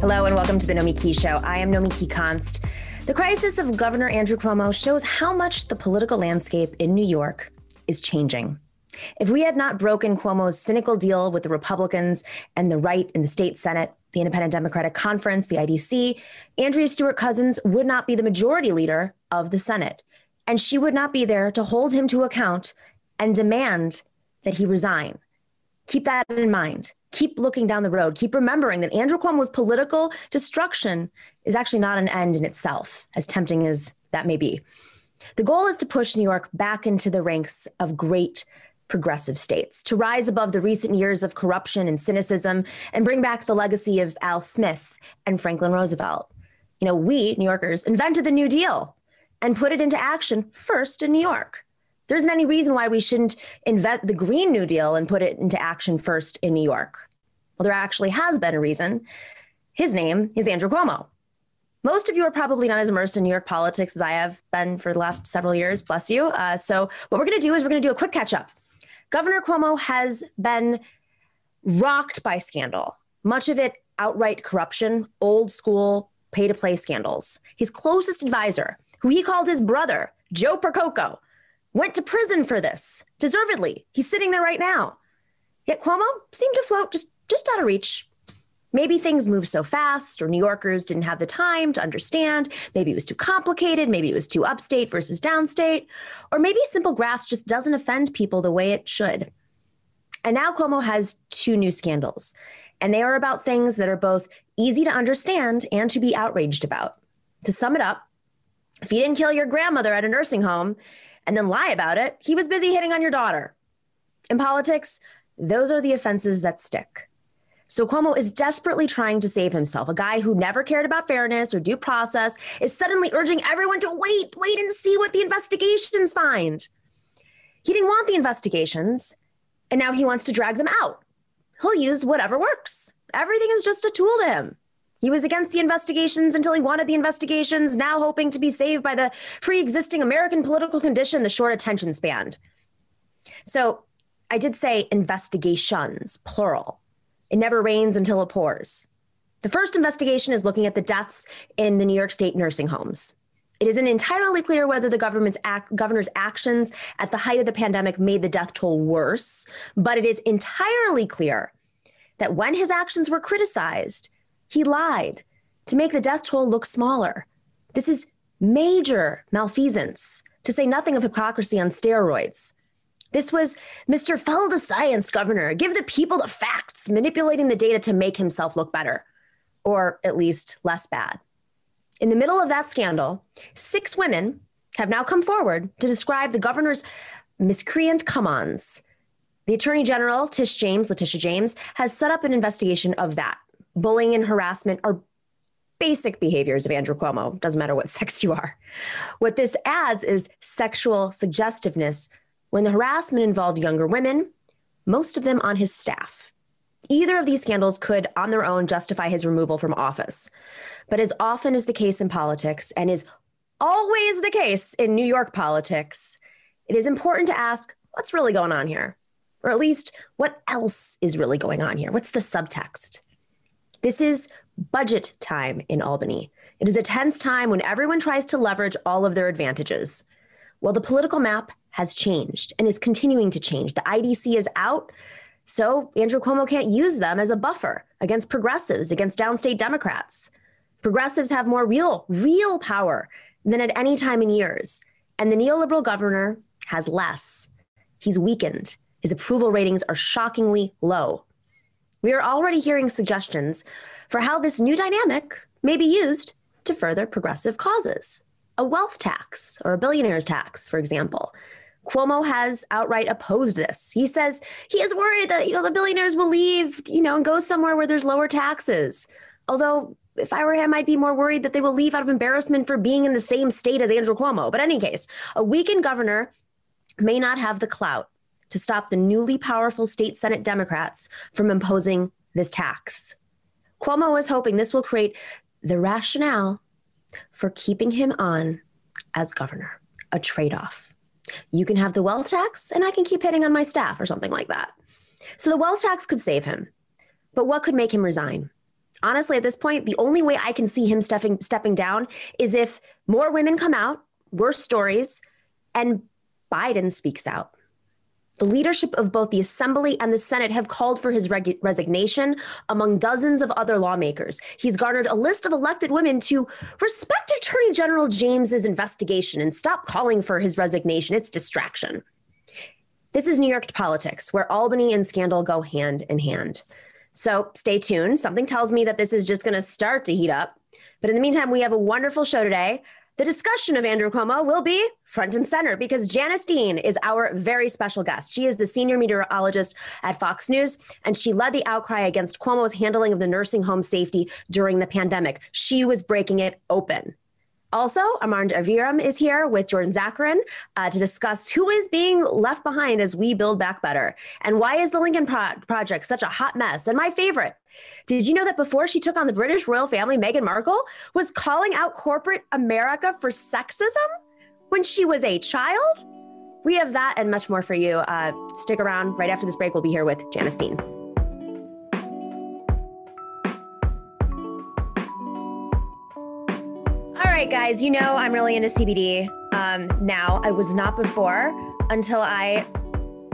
Hello and welcome to the Nomiki Show. I am Nomiki Konst. The crisis of Governor Andrew Cuomo shows how much the political landscape in New York is changing. If we had not broken Cuomo's cynical deal with the Republicans and the right in the state Senate, the Independent Democratic Conference, the IDC, Andrea Stewart Cousins would not be the majority leader of the Senate. And she would not be there to hold him to account and demand that he resign. Keep that in mind. Keep looking down the road. Keep remembering that Andrew Cuomo's political destruction is actually not an end in itself, as tempting as that may be. The goal is to push New York back into the ranks of great progressive states, to rise above the recent years of corruption and cynicism and bring back the legacy of Al Smith and Franklin Roosevelt. You know, we, New Yorkers, invented the New Deal and put it into action first in New York. There isn't any reason why we shouldn't invent the Green New Deal and put it into action first in New York. Well, there actually has been a reason. His name is Andrew Cuomo. Most of you are probably not as immersed in New York politics as I have been for the last several years, bless you. Uh, so, what we're going to do is we're going to do a quick catch up. Governor Cuomo has been rocked by scandal, much of it outright corruption, old school pay to play scandals. His closest advisor, who he called his brother, Joe Percoco, went to prison for this, deservedly. He's sitting there right now. Yet Cuomo seemed to float just, just out of reach. Maybe things moved so fast, or New Yorkers didn't have the time to understand. Maybe it was too complicated. Maybe it was too upstate versus downstate. Or maybe simple graphs just doesn't offend people the way it should. And now Cuomo has two new scandals, and they are about things that are both easy to understand and to be outraged about. To sum it up, if you didn't kill your grandmother at a nursing home and then lie about it, he was busy hitting on your daughter. In politics, those are the offenses that stick. So Cuomo is desperately trying to save himself. A guy who never cared about fairness or due process is suddenly urging everyone to wait, wait and see what the investigations find. He didn't want the investigations, and now he wants to drag them out. He'll use whatever works. Everything is just a tool to him. He was against the investigations until he wanted the investigations, now hoping to be saved by the pre existing American political condition, the short attention span. So I did say investigations, plural. It never rains until it pours. The first investigation is looking at the deaths in the New York State nursing homes. It isn't entirely clear whether the government's act, governor's actions at the height of the pandemic made the death toll worse, but it is entirely clear that when his actions were criticized, he lied to make the death toll look smaller. This is major malfeasance, to say nothing of hypocrisy on steroids. This was Mr. Follow the Science governor, give the people the facts, manipulating the data to make himself look better, or at least less bad. In the middle of that scandal, six women have now come forward to describe the governor's miscreant come ons. The Attorney General, Tish James, Letitia James, has set up an investigation of that bullying and harassment are basic behaviors of Andrew Cuomo. Doesn't matter what sex you are. What this adds is sexual suggestiveness when the harassment involved younger women, most of them on his staff. Either of these scandals could, on their own, justify his removal from office. But as often is the case in politics, and is always the case in New York politics, it is important to ask what's really going on here? Or at least, what else is really going on here? What's the subtext? This is budget time in Albany. It is a tense time when everyone tries to leverage all of their advantages. Well, the political map has changed and is continuing to change. The IDC is out, so Andrew Cuomo can't use them as a buffer against progressives, against downstate Democrats. Progressives have more real, real power than at any time in years. And the neoliberal governor has less. He's weakened. His approval ratings are shockingly low. We are already hearing suggestions for how this new dynamic may be used to further progressive causes. A wealth tax or a billionaire's tax, for example. Cuomo has outright opposed this. He says he is worried that you know the billionaires will leave, you know, and go somewhere where there's lower taxes. Although if I were him, I'd be more worried that they will leave out of embarrassment for being in the same state as Andrew Cuomo. But in any case, a weakened governor may not have the clout to stop the newly powerful state Senate Democrats from imposing this tax. Cuomo is hoping this will create the rationale for keeping him on as governor, a trade off. You can have the wealth tax, and I can keep hitting on my staff, or something like that. So the wealth tax could save him. But what could make him resign? honestly, at this point, the only way I can see him stepping stepping down is if more women come out, worse stories, and Biden speaks out. The leadership of both the Assembly and the Senate have called for his reg- resignation, among dozens of other lawmakers. He's garnered a list of elected women to respect Attorney General James's investigation and stop calling for his resignation. It's distraction. This is New York politics, where Albany and scandal go hand in hand. So stay tuned. Something tells me that this is just going to start to heat up. But in the meantime, we have a wonderful show today. The discussion of Andrew Cuomo will be front and center because Janice Dean is our very special guest. She is the senior meteorologist at Fox News, and she led the outcry against Cuomo's handling of the nursing home safety during the pandemic. She was breaking it open. Also, Armand Aviram is here with Jordan Zakarin uh, to discuss who is being left behind as we build back better and why is the Lincoln Pro- Project such a hot mess. And my favorite, did you know that before she took on the British royal family, Meghan Markle was calling out corporate America for sexism when she was a child? We have that and much more for you. Uh, stick around. Right after this break, we'll be here with Janice Dean. Right, guys, you know I'm really into CBD um, now. I was not before until I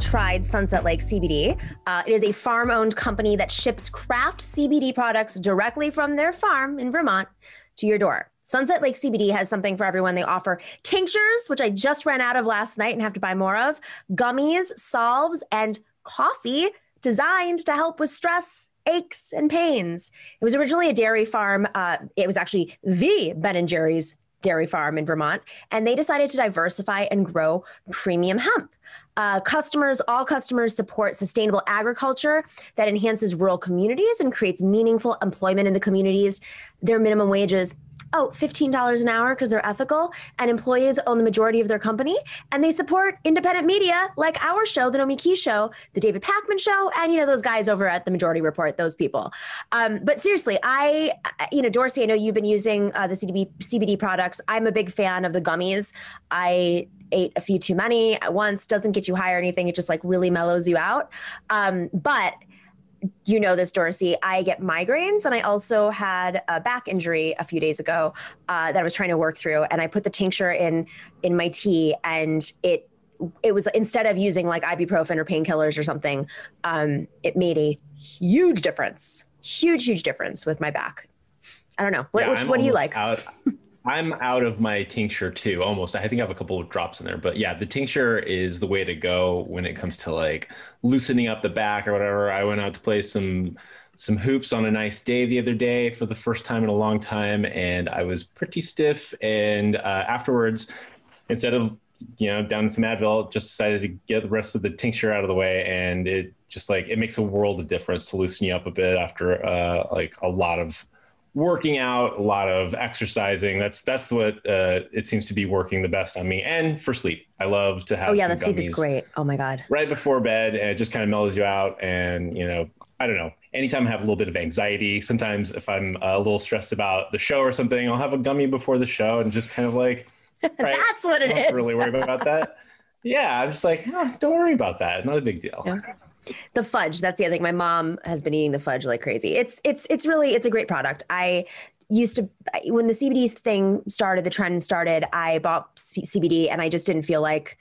tried Sunset Lake CBD. Uh, it is a farm owned company that ships craft CBD products directly from their farm in Vermont to your door. Sunset Lake CBD has something for everyone. They offer tinctures, which I just ran out of last night and have to buy more of, gummies, salves, and coffee designed to help with stress, aches, and pains. It was originally a dairy farm. Uh, it was actually the Ben and Jerry's dairy farm in Vermont, and they decided to diversify and grow premium hemp. Uh, customers, all customers support sustainable agriculture that enhances rural communities and creates meaningful employment in the communities. Their minimum wages oh, $15 an hour because they're ethical and employees own the majority of their company and they support independent media like our show, The Nomiki Show, The David Pakman Show, and, you know, those guys over at The Majority Report, those people. Um, but seriously, I, you know, Dorsey, I know you've been using uh, the CBD, CBD products. I'm a big fan of the gummies. I ate a few too many at once, doesn't get you high or anything. It just like really mellows you out. Um, but you know this, Dorsey. I get migraines, and I also had a back injury a few days ago uh, that I was trying to work through. And I put the tincture in in my tea, and it it was instead of using like ibuprofen or painkillers or something, um, it made a huge difference. Huge, huge difference with my back. I don't know. What, yeah, which, what do you like? Out, I'm out of my tincture too, almost. I think I have a couple of drops in there, but yeah, the tincture is the way to go when it comes to like loosening up the back or whatever. I went out to play some some hoops on a nice day the other day for the first time in a long time, and I was pretty stiff. And uh, afterwards, instead of you know down some Advil, just decided to get the rest of the tincture out of the way, and it just like it makes a world of difference to loosen you up a bit after uh, like a lot of working out, a lot of exercising. That's that's what uh, it seems to be working the best on me, and for sleep. I love to have. Oh yeah, the sleep is great. Oh my god. Right before bed, and it just kind of mellows you out, and you know, I don't know. Anytime I have a little bit of anxiety, sometimes if I'm a little stressed about the show or something, I'll have a gummy before the show and just kind of like. Right, That's what it I don't is. Really worry about that. yeah, I'm just like, oh, don't worry about that. Not a big deal. Yeah the fudge that's the other thing. My mom has been eating the fudge like crazy. It's it's it's really it's a great product. I used to when the cbd thing started the trend started i bought cbd and i just didn't feel like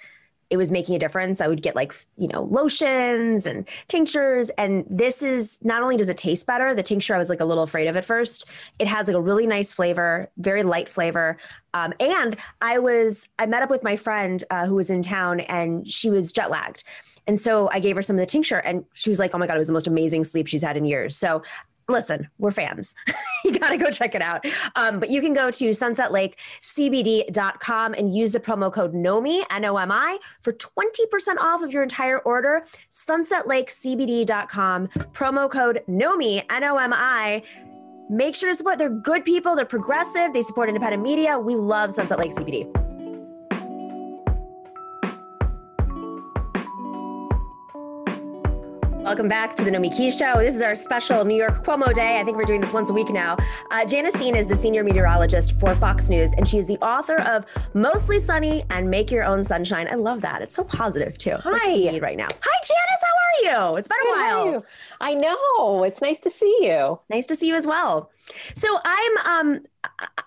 it was making a difference. I would get like you know lotions and tinctures. And this is not only does it taste better the tincture i was like a little afraid of at first. It has like a really nice flavor very light flavor. Um, and i was i met up with my friend uh, who was in town and she was jet lagged and so I gave her some of the tincture and she was like, oh my God, it was the most amazing sleep she's had in years. So listen, we're fans. you got to go check it out. Um, but you can go to sunsetlakecbd.com and use the promo code NOMI, N O M I, for 20% off of your entire order. Sunsetlakecbd.com, promo code NOMI, N O M I. Make sure to support. They're good people, they're progressive, they support independent media. We love Sunset Lake CBD. Welcome back to the Nomiki Show. This is our special New York Cuomo Day. I think we're doing this once a week now. Uh, Janice Dean is the senior meteorologist for Fox News, and she is the author of Mostly Sunny and Make Your Own Sunshine. I love that. It's so positive, too. It's Hi. Like right now. Hi, Janice. How are you? It's been a while. I know. It's nice to see you. Nice to see you as well. So I'm um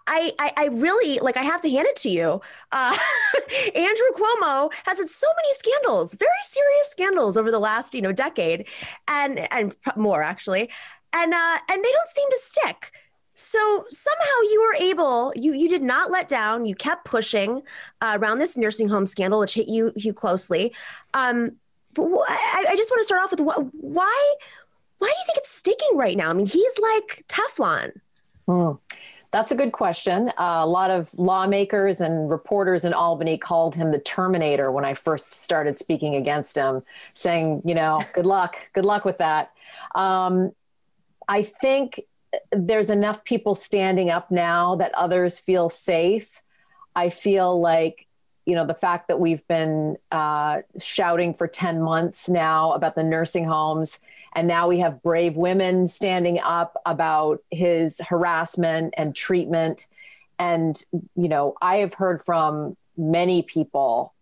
I I, I really like I have to hand it to you. Uh, Andrew Cuomo has had so many scandals, very serious scandals over the last you know decade, and and more actually, and uh, and they don't seem to stick. So somehow you were able, you you did not let down. You kept pushing uh, around this nursing home scandal, which hit you you closely. Um, but I, I just want to start off with why why do you think it's sticking right now? I mean, he's like Teflon. Hmm. That's a good question. Uh, a lot of lawmakers and reporters in Albany called him the Terminator when I first started speaking against him, saying, you know, good luck, good luck with that. Um, I think there's enough people standing up now that others feel safe. I feel like, you know, the fact that we've been uh, shouting for 10 months now about the nursing homes, and now we have brave women standing up about his harassment and treatment. And, you know, I have heard from many people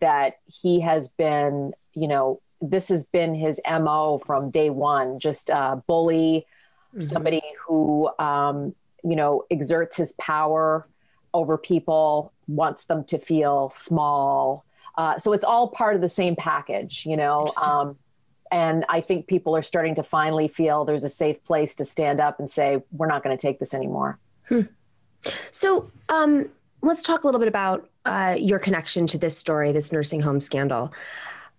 that he has been, you know, this has been his MO from day one, just uh, bully mm-hmm. somebody who um, you know exerts his power over people, wants them to feel small. Uh, so it's all part of the same package, you know. Um, and I think people are starting to finally feel there's a safe place to stand up and say, we're not going to take this anymore. Hmm. So um, let's talk a little bit about uh, your connection to this story, this nursing home scandal.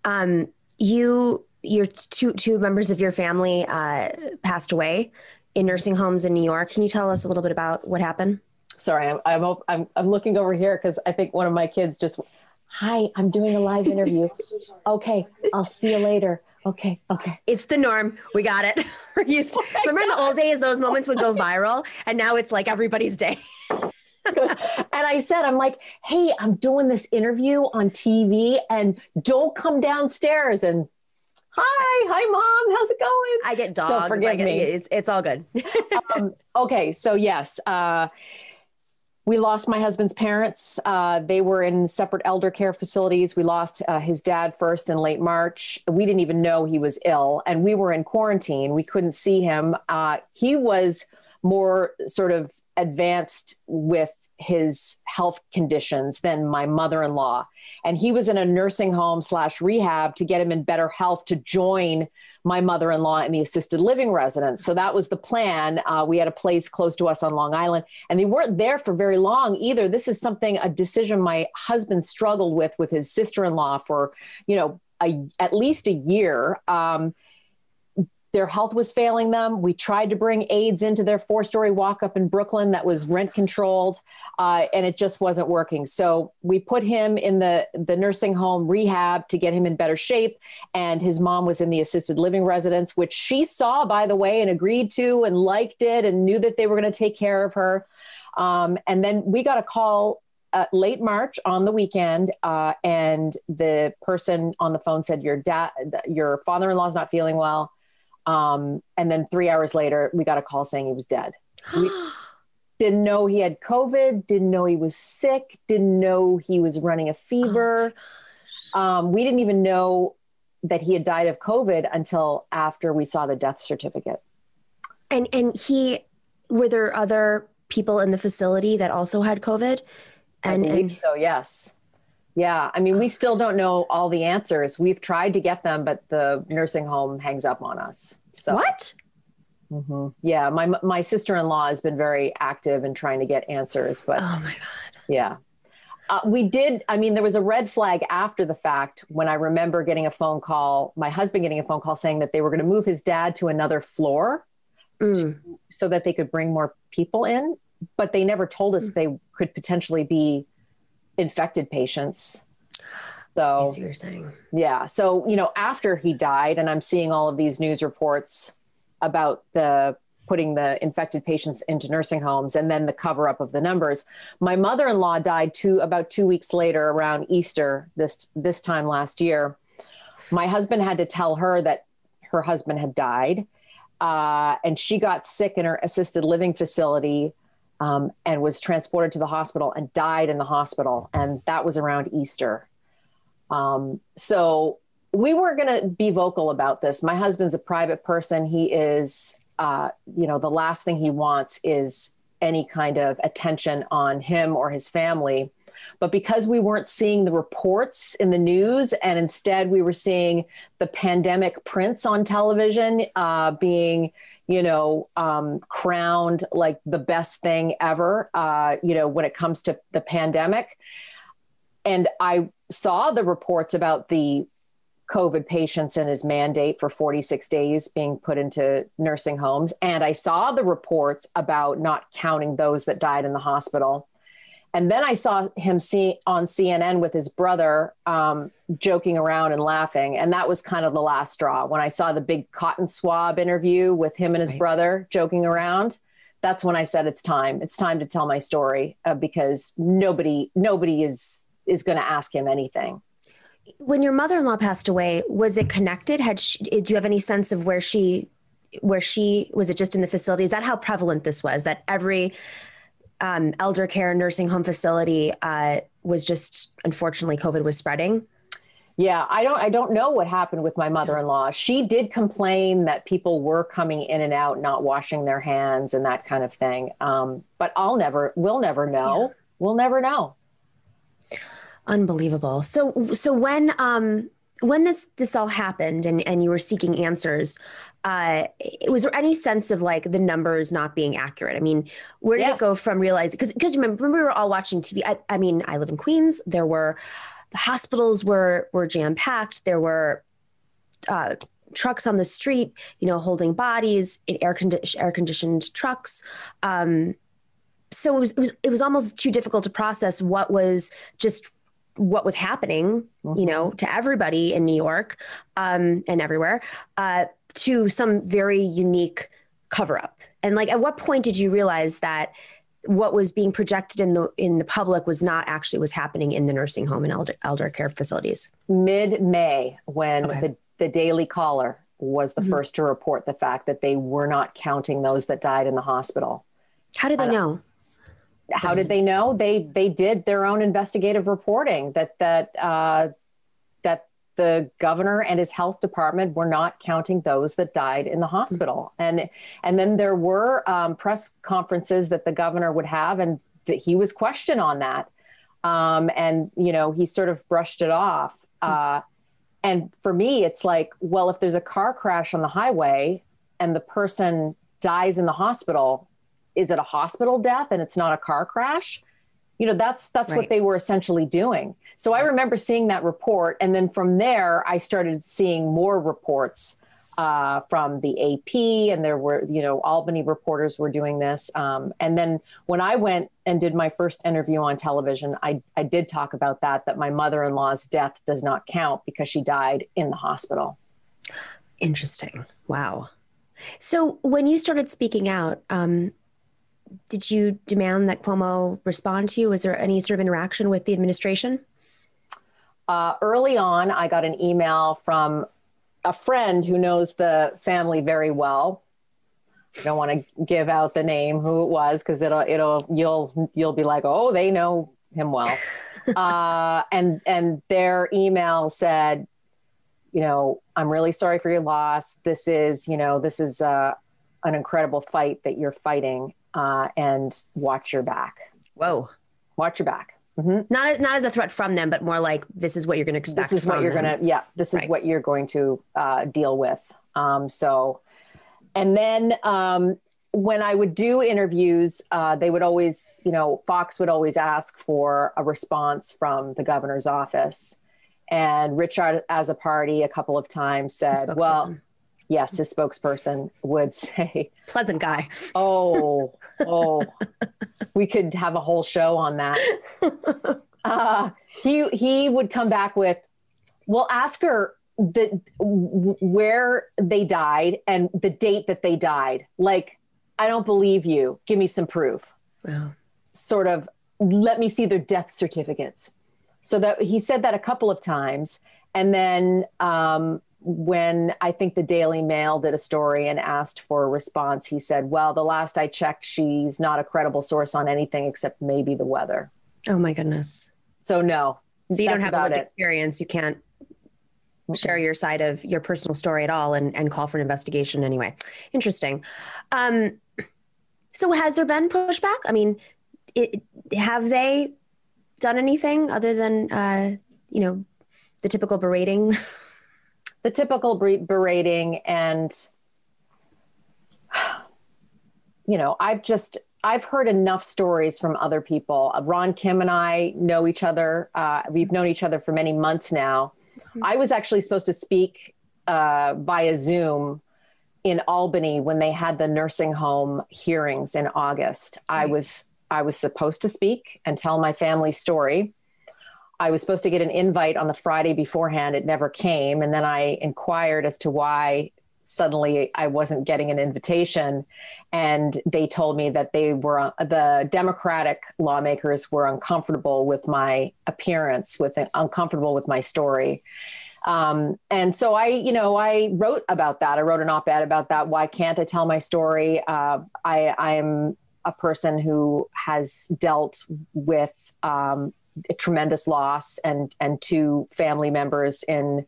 Um, you your two two members of your family uh, passed away in nursing homes in New York. Can you tell us a little bit about what happened? Sorry, I'm I'm I'm, I'm looking over here because I think one of my kids just. Hi, I'm doing a live interview. Okay, I'll see you later. Okay, okay. It's the norm. We got it. used to, oh remember God. in the old days, those moments would go viral, and now it's like everybody's day. and I said, I'm like, hey, I'm doing this interview on TV, and don't come downstairs. And hi, hi, mom, how's it going? I get dogs. So forgive get, me. It's, it's all good. um, okay, so yes, uh, we lost my husband's parents. Uh, they were in separate elder care facilities. We lost uh, his dad first in late March. We didn't even know he was ill, and we were in quarantine. We couldn't see him. Uh, he was more sort of advanced with his health conditions than my mother-in-law and he was in a nursing home slash rehab to get him in better health to join my mother-in-law in the assisted living residence so that was the plan. Uh, we had a place close to us on long island and they weren't there for very long either. This is something a decision my husband struggled with with his sister-in-law for you know a, at least a year. Um, their health was failing them. We tried to bring aides into their four story walk up in Brooklyn that was rent controlled, uh, and it just wasn't working. So we put him in the, the nursing home rehab to get him in better shape. And his mom was in the assisted living residence, which she saw, by the way, and agreed to and liked it and knew that they were going to take care of her. Um, and then we got a call uh, late March on the weekend, uh, and the person on the phone said, "Your dad, your father-in-law is not feeling well." Um, and then three hours later, we got a call saying he was dead. We didn't know he had COVID, didn't know he was sick, didn't know he was running a fever. Oh um, we didn't even know that he had died of COVID until after we saw the death certificate. And and he were there other people in the facility that also had COVID? And, I believe and, so, yes. Yeah, I mean, we still don't know all the answers. We've tried to get them, but the nursing home hangs up on us. So what? Mm-hmm. Yeah, my my sister in law has been very active in trying to get answers, but oh my god, yeah. Uh, we did. I mean, there was a red flag after the fact when I remember getting a phone call, my husband getting a phone call saying that they were going to move his dad to another floor mm. to, so that they could bring more people in. But they never told us mm. they could potentially be infected patients. So I see what you're saying. Yeah. So, you know, after he died, and I'm seeing all of these news reports about the putting the infected patients into nursing homes and then the cover up of the numbers. My mother-in-law died two about two weeks later around Easter this this time last year. My husband had to tell her that her husband had died. Uh, and she got sick in her assisted living facility um, and was transported to the hospital and died in the hospital. And that was around Easter. Um, so we were going to be vocal about this. My husband's a private person. He is, uh, you know, the last thing he wants is any kind of attention on him or his family. But because we weren't seeing the reports in the news, and instead we were seeing the pandemic prince on television uh, being, you know, um, crowned like the best thing ever, uh, you know, when it comes to the pandemic. And I saw the reports about the COVID patients and his mandate for 46 days being put into nursing homes. And I saw the reports about not counting those that died in the hospital. And then I saw him see on CNN with his brother um, joking around and laughing. And that was kind of the last straw. When I saw the big cotton swab interview with him and his right. brother joking around, that's when I said it's time. It's time to tell my story uh, because nobody nobody is is going to ask him anything. When your mother-in-law passed away was it connected? Had she, do you have any sense of where she where she was it just in the facility? Is that how prevalent this was that every um, elder care nursing home facility uh, was just unfortunately covid was spreading? Yeah i don't i don't know what happened with my mother-in-law. She did complain that people were coming in and out not washing their hands and that kind of thing. Um, but i'll never we'll never know. Yeah. we'll never know Unbelievable. So so when um when this this all happened and and you were seeking answers, uh, was there any sense of like the numbers not being accurate? I mean, where did yes. it go from realizing? Because because remember, remember we were all watching TV. I, I mean, I live in Queens. There were the hospitals were were jam packed. There were uh, trucks on the street, you know, holding bodies in air conditioned air conditioned trucks. Um, so it was, it was it was almost too difficult to process what was just what was happening, mm-hmm. you know, to everybody in New York um, and everywhere, uh, to some very unique cover up. And like, at what point did you realize that what was being projected in the in the public was not actually was happening in the nursing home and elder, elder care facilities? Mid May, when okay. the the Daily Caller was the mm-hmm. first to report the fact that they were not counting those that died in the hospital. How did they know? How did they know? They they did their own investigative reporting that that uh, that the governor and his health department were not counting those that died in the hospital, mm-hmm. and and then there were um, press conferences that the governor would have, and that he was questioned on that, um, and you know he sort of brushed it off. Mm-hmm. Uh, and for me, it's like, well, if there's a car crash on the highway and the person dies in the hospital, is it a hospital death and it's not a car crash? You know, that's that's right. what they were essentially doing. So I remember seeing that report, and then from there, I started seeing more reports uh, from the AP, and there were, you know, Albany reporters were doing this. Um, and then when I went and did my first interview on television, I, I did talk about that, that my mother in law's death does not count because she died in the hospital. Interesting. Wow. So when you started speaking out, um, did you demand that Cuomo respond to you? Was there any sort of interaction with the administration? Uh, early on, I got an email from a friend who knows the family very well. I don't want to give out the name who it was because it'll it'll you'll you'll be like, oh, they know him well. uh, and and their email said, you know, I'm really sorry for your loss. This is you know this is uh, an incredible fight that you're fighting, uh, and watch your back. Whoa. Watch your back. Mm-hmm. Not as, not as a threat from them, but more like this is what you're going to expect. This is what you're going to, yeah, this is right. what you're going to uh, deal with. Um, so, and then um, when I would do interviews, uh, they would always, you know, Fox would always ask for a response from the governor's office. And Rich Azzopardi, a couple of times said, well, yes, his spokesperson would say, pleasant guy. Oh, oh, we could have a whole show on that. Uh, he he would come back with, well, ask her the where they died and the date that they died. Like, I don't believe you. Give me some proof. Wow. Sort of, let me see their death certificates. So that he said that a couple of times, and then um, when I think the Daily Mail did a story and asked for a response, he said, Well, the last I checked, she's not a credible source on anything except maybe the weather. Oh, my goodness. So, no. So, you don't have a lived experience. You can't. share your side of your personal story at all and, and call for an investigation anyway. Interesting. Um, so has there been pushback? I mean, it, have they done anything other than, uh, you know, the typical berating? the typical berating and, you know, I've just, I've heard enough stories from other people. Uh, Ron Kim and I know each other. Uh, we've known each other for many months now. Mm-hmm. I was actually supposed to speak uh, via Zoom in Albany when they had the nursing home hearings in August. Right. I was I was supposed to speak and tell my family story. I was supposed to get an invite on the Friday beforehand. It never came, and then I inquired as to why suddenly I wasn't getting an invitation. And they told me that they were, the Democratic lawmakers were uncomfortable with my appearance, with uncomfortable with my story. Um, and so I, you know, I wrote about that. I wrote an op-ed about that. Why can't I tell my story? Uh, I, I'm a person who has dealt with um, tremendous loss and and two family members in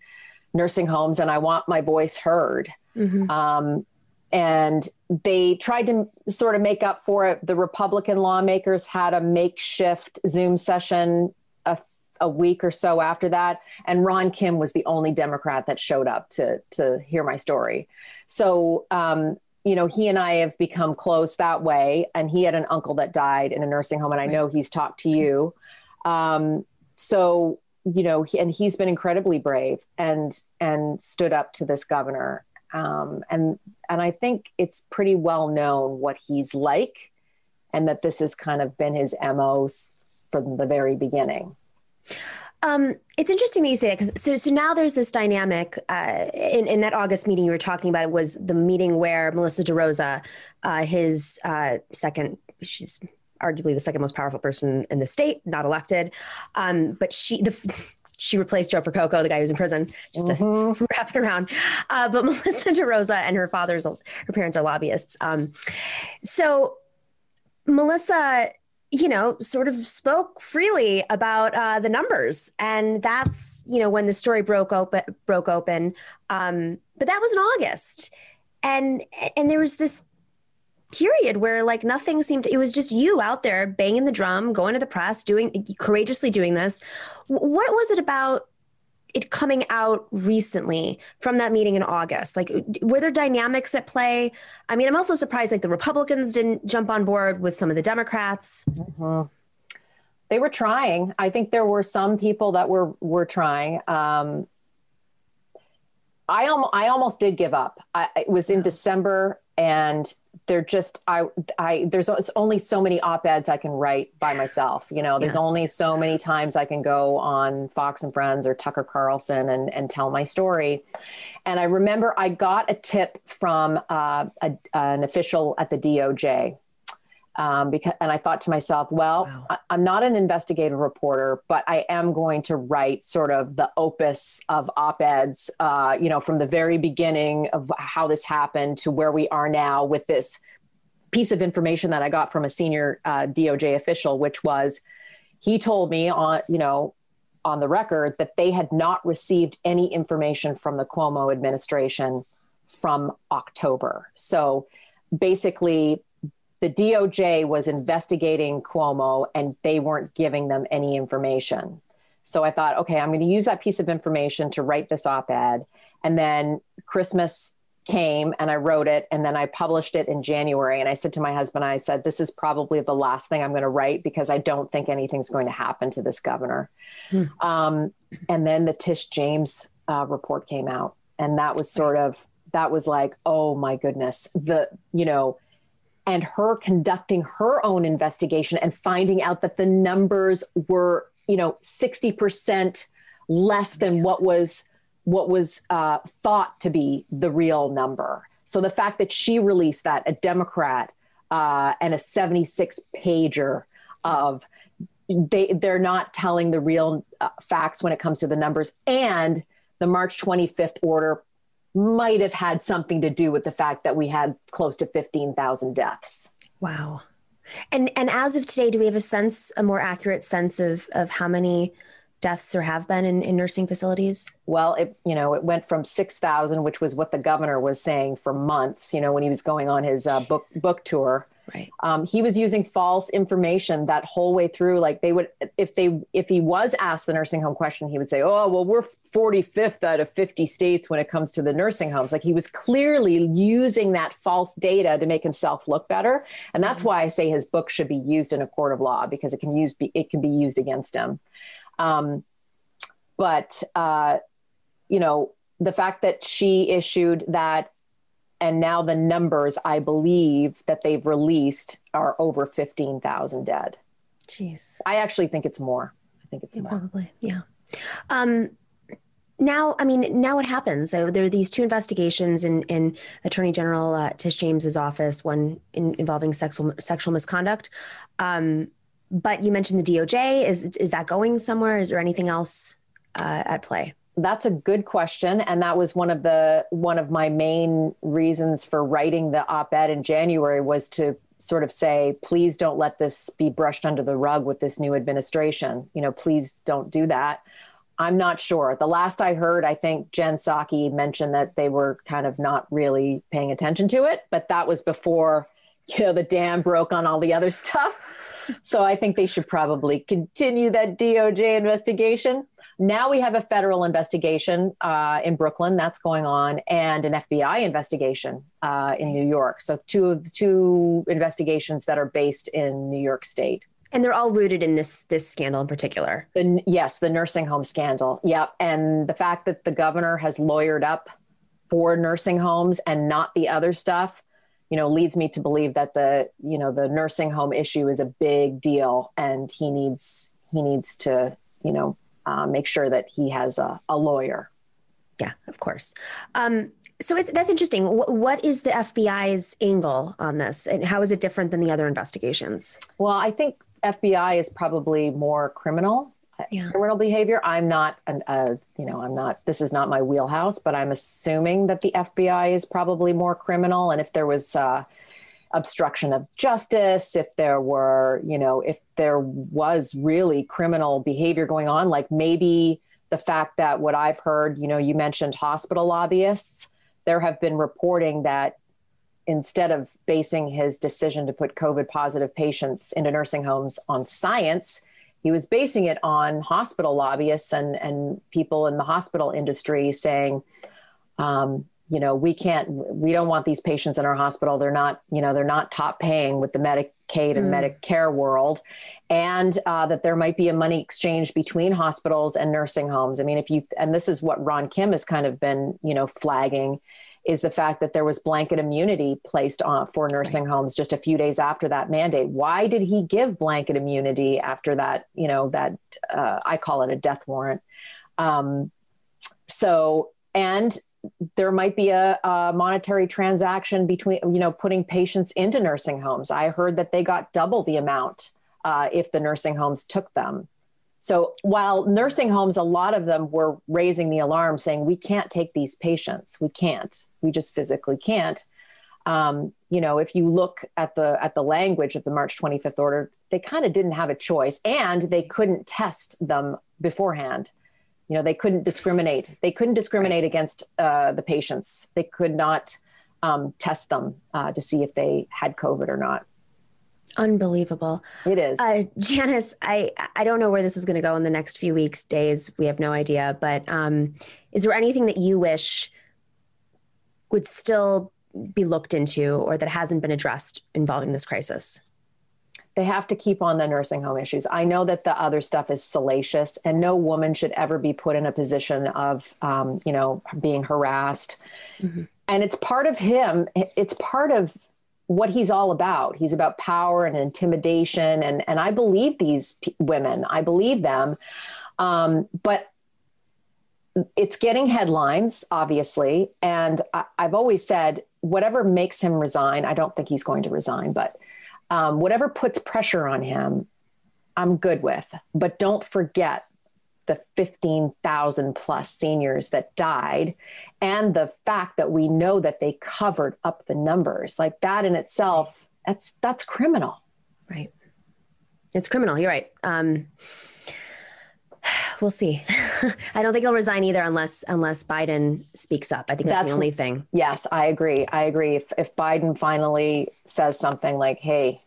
nursing homes, and I want my voice heard. Mm-hmm. Um, and they tried to sort of make up for it. The Republican lawmakers had a makeshift Zoom session a, a, week or so after that, and Ron Kim was the only Democrat that showed up to to hear my story. So, um, you know, he and I have become close that way. And he had an uncle that died in a nursing home, and I know he's talked to you. Um, so, you know, he, and he's been incredibly brave and and stood up to this governor um, and and I think it's pretty well known what he's like, and that this has kind of been his mo from the very beginning. Um, it's interesting that you say that because so so now there's this dynamic uh, in in that August meeting you were talking about. It was the meeting where Melissa DeRosa, uh, his uh, second, she's arguably the second most powerful person in the state, not elected, um, but she the she replaced Joe Percoco, the guy who's in prison, just mm-hmm. to wrap it around. Uh, but Melissa DeRosa and her father's, her parents are lobbyists. Um, so Melissa, you know, sort of spoke freely about uh, the numbers, and that's you know when the story broke open. Broke open, um, but that was in August, and and there was this period where like nothing seemed it was just you out there banging the drum going to the press doing courageously doing this. What was it about it coming out recently from that meeting in august? Like were there dynamics at play? I mean i'm also surprised like the republicans didn't jump on board with some of the democrats. Mm-hmm. they were trying. I think there were some people that were were trying. Um, I, al- I almost did give up. I, it was in December and they're just I I there's only so many op-eds I can write by myself. You know, there's yeah. only so many times I can go on Fox and Friends or Tucker Carlson and and tell my story. And I remember I got a tip from uh, a, an official at the DOJ um, because and I thought to myself, well, wow. I, am not an investigative reporter, but I am going to write sort of the opus of op-eds, uh, you know, from the very beginning of how this happened to where we are now with this piece of information that I got from a senior uh, DOJ official, which was he told me on, you know, on the record that they had not received any information from the Cuomo administration from October. So basically the DOJ was investigating Cuomo and they weren't giving them any information. So I thought, okay, I'm going to use that piece of information to write this op ed. And then Christmas came and I wrote it and then I published it in January. And I said to my husband, I said, this is probably the last thing I'm going to write because I don't think anything's going to happen to this governor. Hmm. Um, and then the Tish James uh, report came out. And that was sort of, that was like, oh my goodness, the, you know, and her conducting her own investigation and finding out that the numbers were, you know, 60% less than what was what was uh, thought to be the real number. So the fact that she released that, a Democrat, uh, and a 76 pager of they they're not telling the real uh, facts when it comes to the numbers and the March 25th order might have had something to do with the fact that we had close to 15,000 deaths. Wow. And and as of today, do we have a sense, a more accurate sense of of how many deaths there have been in, in nursing facilities? Well, it you know it went from six thousand, which was what the governor was saying for months. You know when he was going on his uh, book book tour. Right. Um, he was using false information that whole way through. Like they would, if they, if he was asked the nursing home question, he would say, "Oh, well, we're 45th out of 50 states when it comes to the nursing homes." Like he was clearly using that false data to make himself look better, and that's mm-hmm. why I say his book should be used in a court of law because it can use it can be used against him. Um, but uh, you know, the fact that she issued that, and now the numbers I believe that they've released are over fifteen thousand dead. Jeez, I actually think it's more. I think it's yeah, more. Probably, yeah. Um, now, I mean, now what happens? So there are these two investigations in, in Attorney General uh, Tish James's office, one in, involving sexual sexual misconduct. Um, but you mentioned the DOJ. Is is that going somewhere? Is there anything else uh, at play? That's a good question, and that was one of the one of my main reasons for writing the op-ed in January was to sort of say, please don't let this be brushed under the rug with this new administration. You know, please don't do that. I'm not sure. The last I heard, I think Jen Psaki mentioned that they were kind of not really paying attention to it, but that was before, you know, the dam broke on all the other stuff so I think they should probably continue that DOJ investigation. Now we have a federal investigation uh, in Brooklyn that's going on, and an FBI investigation uh, in New York. So two of two investigations that are based in New York State. And they're all rooted in this this scandal in particular. The, yes, the nursing home scandal. Yep, and the fact that the governor has lawyered up for nursing homes and not the other stuff you know leads me to believe that the you know the nursing home issue is a big deal and he needs he needs to you know uh, make sure that he has a, a lawyer yeah of course um, so that's interesting what is the fbi's angle on this and how is it different than the other investigations well i think fbi is probably more criminal yeah. criminal behavior. I'm not, an, uh, you know, I'm not. This is not my wheelhouse, but I'm assuming that the FBI is probably more criminal. And if there was uh, obstruction of justice, if there were, you know, if there was really criminal behavior going on, like maybe the fact that what I've heard, you know, you mentioned hospital lobbyists. There have been reporting that instead of basing his decision to put COVID positive patients into nursing homes on science, he was basing it on hospital lobbyists and, and people in the hospital industry saying, um, you know, we can't, we don't want these patients in our hospital. They're not, you know, they're not top paying with the Medicaid and mm. Medicare world. And uh, that there might be a money exchange between hospitals and nursing homes. I mean, if you, and this is what Ron Kim has kind of been, you know, flagging is the fact that there was blanket immunity placed on for nursing right. homes just a few days after that mandate. Why did he give blanket immunity after that? You know that uh, I call it a death warrant. Um, so and there might be a, a, monetary transaction between you know putting patients into nursing homes. I heard that they got double the amount uh, if the nursing homes took them. So while nursing homes, a lot of them were raising the alarm saying, we can't take these patients. We can't. We just physically can't. Um, you know, if you look at the at the language of the March 25th order, they kind of didn't have a choice, and they couldn't test them beforehand. You know, they couldn't discriminate. They couldn't discriminate against uh, the patients. They could not um, test them uh, to see if they had COVID or not. Unbelievable. It is. Uh, Janice, I, I don't know where this is going to go in the next few weeks, days. We have no idea. But um, is there anything that you wish would still be looked into or that hasn't been addressed involving this crisis? They have to keep on the nursing home issues. I know that the other stuff is salacious, and no woman should ever be put in a position of, um, you know, being harassed. Mm-hmm. And it's part of him. It's part of what he's all about. He's about power and intimidation, and and I believe these p- women. I believe them, um, but it's getting headlines, obviously. And I, have always said, whatever makes him resign, I don't think he's going to resign, but um, whatever puts pressure on him, I'm good with. But don't forget the 15,000 plus seniors that died and the fact that we know that they covered up the numbers. Like that in itself that's that's criminal. Right. It's criminal. You're right. Um, we'll see. I don't think he'll resign either unless unless Biden speaks up. I think that's, that's the only thing. Yes, I agree. I agree. If if Biden finally says something like, "Hey,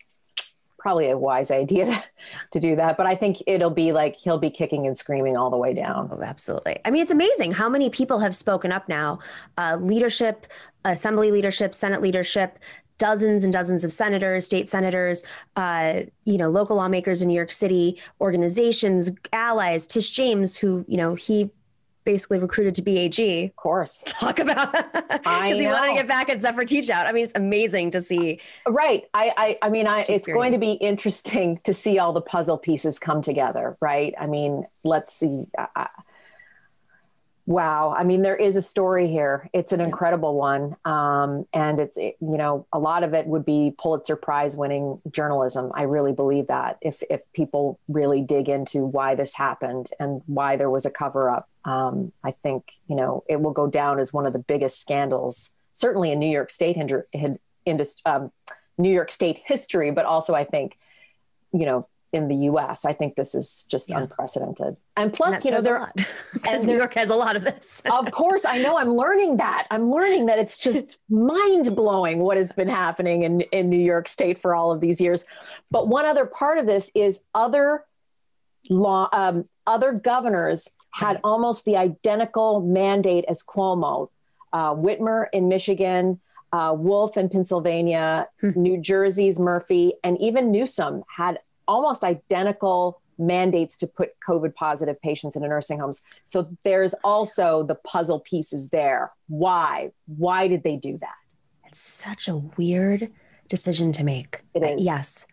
probably a wise idea to do that. But I think it'll be like he'll be kicking and screaming all the way down. Oh, absolutely. I mean, it's amazing how many people have spoken up now. Uh, leadership, assembly leadership, Senate leadership, dozens and dozens of senators, state senators, uh, you know, local lawmakers in New York City, organizations, allies. Tish James, who you know he basically recruited to BAG. Of course. Talk about because he wanted to get back at Zephyr Teachout. Out. I mean, it's amazing to see. Right. I I, I mean, I, it's going to be interesting to see all the puzzle pieces come together. Right. I mean, let's see. I, Wow. I mean, there is a story here. It's an incredible one. Um, and it's, it, you know, a lot of it would be Pulitzer Prize winning journalism. I really believe that if, if people really dig into why this happened and why there was a cover up, um, I think, you know, it will go down as one of the biggest scandals, certainly in New York State, in, um, New York State history, but also I think, you know, in the US. I think this is just yeah. unprecedented. And plus, and you know, there and New York has a lot of this. of course, I know I'm learning that. I'm learning that it's just mind blowing what has been happening in, in New York State for all of these years. But one other part of this is other law, um, other governors had almost the identical mandate as Cuomo. Uh, Whitmer in Michigan, uh, Wolf in Pennsylvania, hmm. New Jersey's Murphy, and even Newsom had almost identical mandates to put COVID positive patients into nursing homes. So there's also the puzzle pieces there. Why? Why did they do that? It's such a weird decision to make. It is. Yes.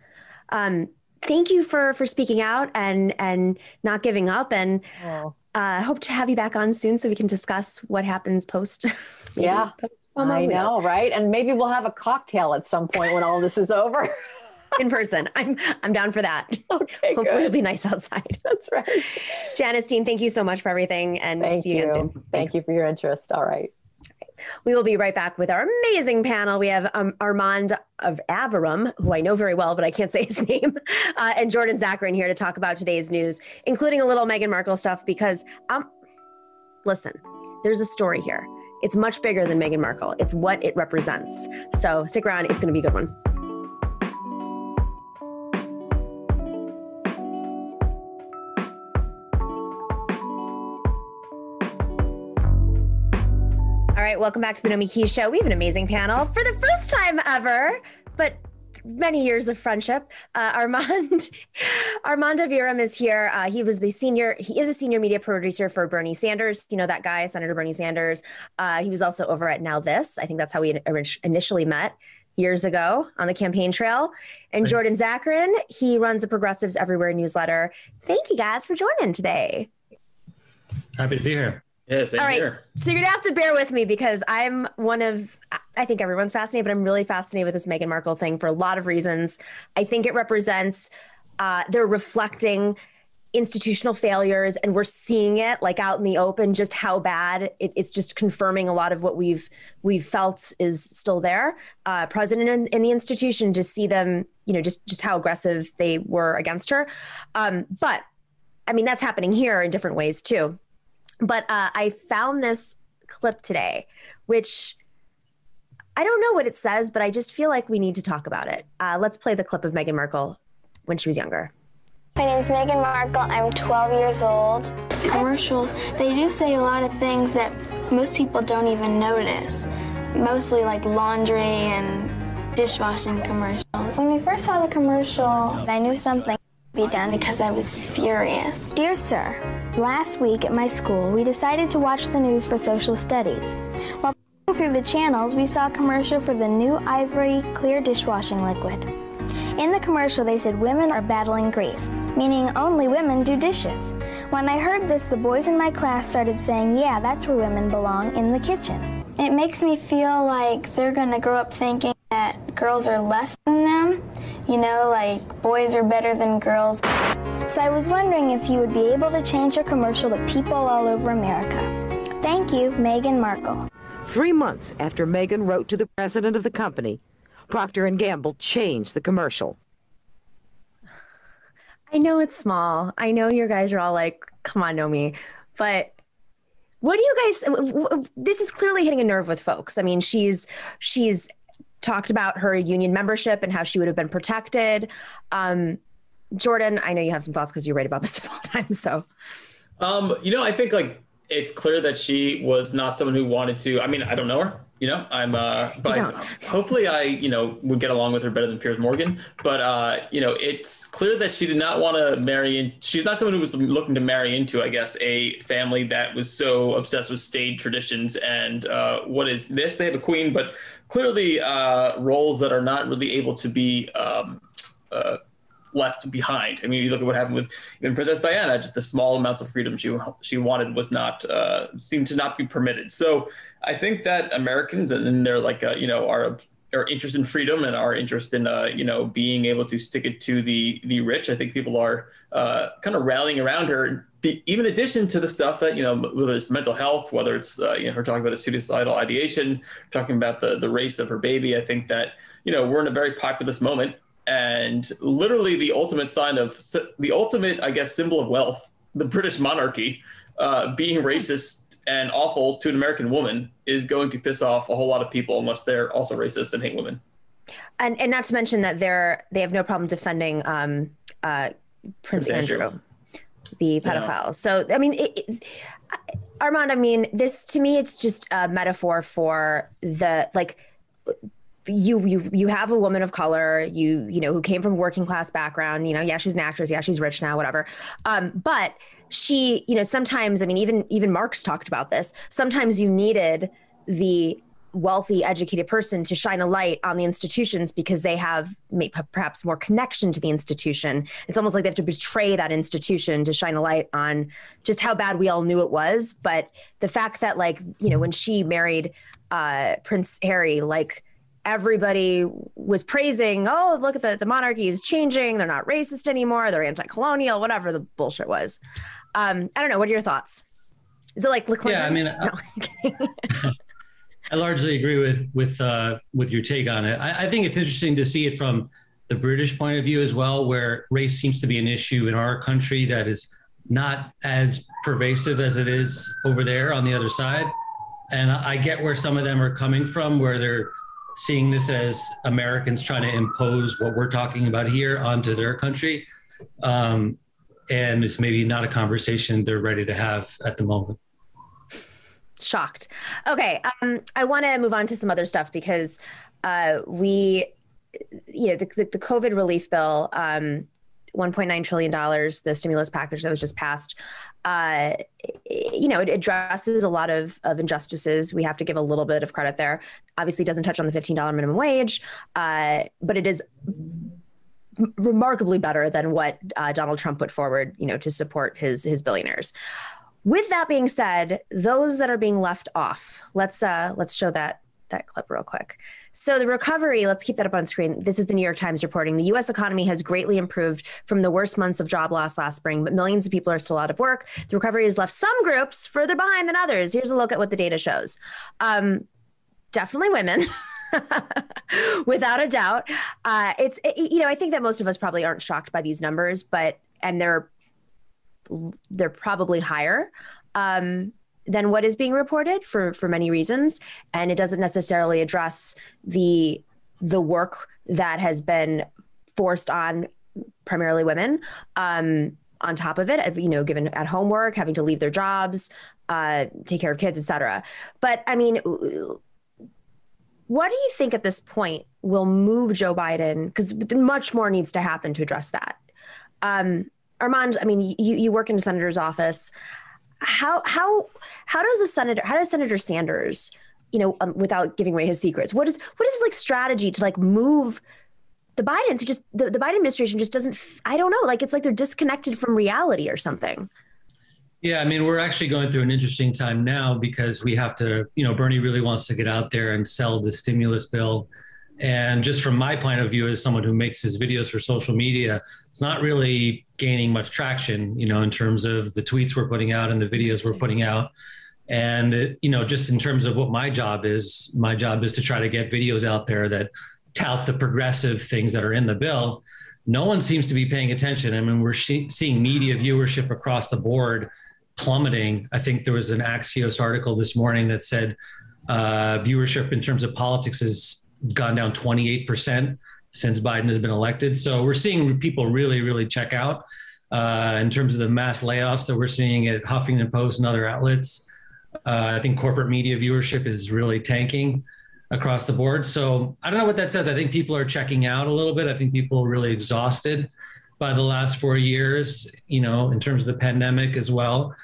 Um, thank you for for speaking out and and not giving up and oh. uh, hope to have you back on soon so we can discuss what happens post. yeah. Post- I know, right? And maybe we'll have a cocktail at some point when all this is over. in person. I'm I'm down for that. Okay, hopefully good. it'll be nice outside. That's right. Janice Dean, thank you so much for everything, and thank see you, you. again soon. Thank you for your interest. All right. We will be right back with our amazing panel. We have um, Armand of Aviram, who I know very well, but I can't say his name, uh, and Jordan Zakarin here to talk about today's news, including a little Meghan Markle stuff. Because, um, listen, there's a story here. It's much bigger than Meghan Markle. It's what it represents. So stick around. It's going to be a good one. Right, welcome back to the Nomiki Show. We have an amazing panel for the first time ever, but many years of friendship. Uh, Armand Armand Aviram is here. Uh, he was the senior. He is a senior media producer for Bernie Sanders. You know that guy, Senator Bernie Sanders. Uh, he was also over at Now This. I think that's how we initially met years ago on the campaign trail. And Jordan Zakarin, he runs the Progressives Everywhere newsletter. Thank you guys for joining today. Happy to be here. Yeah, same All right. Here. So you're gonna have to bear with me because I'm one of I think everyone's fascinated, but I'm really fascinated with this Meghan Markle thing for a lot of reasons. I think it represents uh, they're reflecting institutional failures and we're seeing it like out in the open just how bad it, it's just confirming a lot of what we've we've felt is still there uh, president in, in, the institution to see them you know just just how aggressive they were against her um, but i mean that's happening here in different ways too but uh, I found this clip today, which I don't know what it says, but I just feel like we need to talk about it. Uh, let's play the clip of Meghan Markle when she was younger. My name is Meghan Markle. I'm 12 years old. Commercials, they do say a lot of things that most people don't even notice, mostly like laundry and dishwashing commercials. When we first saw the commercial, I knew something be done because I was furious. Dear Sir, last week at my school, we decided to watch the news for social studies. While through the channels, we saw a commercial for the new Ivory Clear dishwashing liquid. In the commercial, they said women are battling grease, meaning only women do dishes. When I heard this, the boys in my class started saying, yeah, that's where women belong, in the kitchen. It makes me feel like they're gonna grow up thinking that girls are less than them you know, like boys are better than girls. So I was wondering if you would be able to change your commercial to people all over America. Thank you, Meghan Markle. Three months after Meghan wrote to the president of the company, Procter & Gamble changed the commercial. I know it's small. I know you guys are all like, come on, Nomi. But what do you guys? This is clearly hitting a nerve with folks. I mean, she's she's talked about her union membership and how she would have been protected. Um, Jordan, I know you have some thoughts because you write about this all the time. So, um, you know, I think like it's clear that she was not someone who wanted to. I mean, I don't know her. You know, I'm. Uh, but hopefully, I you know would get along with her better than Piers Morgan. But uh, you know, it's clear that she did not want to marry. In, she's not someone who was looking to marry into, I guess, a family that was so obsessed with staid traditions. And uh, what is this? They have a queen, but clearly uh, roles that are not really able to be. Um, uh, left behind. I mean, you look at what happened with even Princess Diana. Just the small amounts of freedom she she wanted was not uh, seemed to not be permitted. So I think that Americans and they're like uh, you know are are interested in freedom and are interest in uh, you know being able to stick it to the the rich. I think people are uh, kind of rallying around her. Even in addition to the stuff that you know, whether it's mental health, whether it's uh, you know her talking about the suicidal ideation, talking about the the race of her baby. I think that you know we're in a very populist moment and literally the ultimate sign of the ultimate, I guess, symbol of wealth, the British monarchy, uh, being racist and awful to an American woman is going to piss off a whole lot of people unless they're also racist and hate women. And and not to mention that they're they have no problem defending um, uh, Prince, Prince Andrew, Andrew, the pedophile. Yeah. So I mean. It, it, Armand, I mean, this to me, it's just a metaphor for the like you you you have a woman of color you you know who came from a working class background you know yeah she's an actress yeah she's rich now whatever. Um, but she you know sometimes i mean even even marx talked about this sometimes you needed the wealthy educated person to shine a light on the institutions because they have perhaps more connection to the institution. It's almost like they have to betray that institution to shine a light on just how bad we all knew it was. But the fact that like you know when she married uh, prince harry like everybody was praising, oh, look at the, the monarchy is changing. They're not racist anymore. They're anti-colonial, whatever the bullshit was. Um, I don't know. What are your thoughts? Is it like the Yeah, I mean, no. I, I, largely agree with with uh, with your take on it. I, I think it's interesting to see it from the British point of view as well, where race seems to be an issue in our country that is not as pervasive as it is over there on the other side. And I get where some of them are coming from, where they're seeing this as Americans trying to impose what we're talking about here onto their country. Um, and it's maybe not a conversation they're ready to have at the moment. Shocked. Okay. Um, I want to move on to some other stuff because uh, we, you know, the, the, the COVID relief bill, um, $1.9 trillion, the stimulus package that was just passed, uh, you know, it addresses a lot of, of injustices. We have to give a little bit of credit there. Obviously, doesn't touch on the $15 minimum wage, uh, but it is remarkably better than what uh, Donald Trump put forward, you know, to support his his billionaires. With that being said, those that are being left off, let's uh, let's show that that clip real quick. So the recovery, let's keep that up on screen. This is the New York Times reporting. The US economy has greatly improved from the worst months of job loss last spring, but millions of people are still out of work. The recovery has left some groups further behind than others. Here's a look at what the data shows. Um, definitely women. without a doubt uh, it's it, you know i think that most of us probably aren't shocked by these numbers but and they're they're probably higher um, than what is being reported for for many reasons. And it doesn't necessarily address the the work that has been forced on primarily women um, on top of it you know given at home work having to leave their jobs uh, take care of kids etc but i mean what do you think at this point will move joe biden? Because much more needs to happen to address that. Um, armand i mean you, you work in a senator's office how how how does the senator how does Senator Sanders, you know, um, without giving away his secrets, what is what is his like strategy to like move the Bidens who just the, the Biden administration just doesn't I don't know, like it's like they're disconnected from reality or something. Yeah, I mean, we're actually going through an interesting time now because we have to, you know, Bernie really wants to get out there and sell the stimulus bill. And just from my point of view, as someone who makes his videos for social media, it's not really gaining much traction, you know, in terms of the tweets we're putting out and the videos we're putting out. And, it, you know, just in terms of what my job is, my job is to try to get videos out there that tout the progressive things that are in the bill. no one seems to be paying attention. I mean, we're seeing media viewership across the board plummeting. I think there was an Axios article this morning that said uh, viewership in terms of politics has gone down 28% since Biden has been elected. So we're seeing people really, really check out uh, in terms of the mass layoffs that we're seeing at Huffington Post and other outlets. Uh, I think corporate media viewership is really tanking across the board. So I don't know what that says. I think people are checking out a little bit. I think people are really exhausted by the last four years, you know, in terms of the pandemic as well.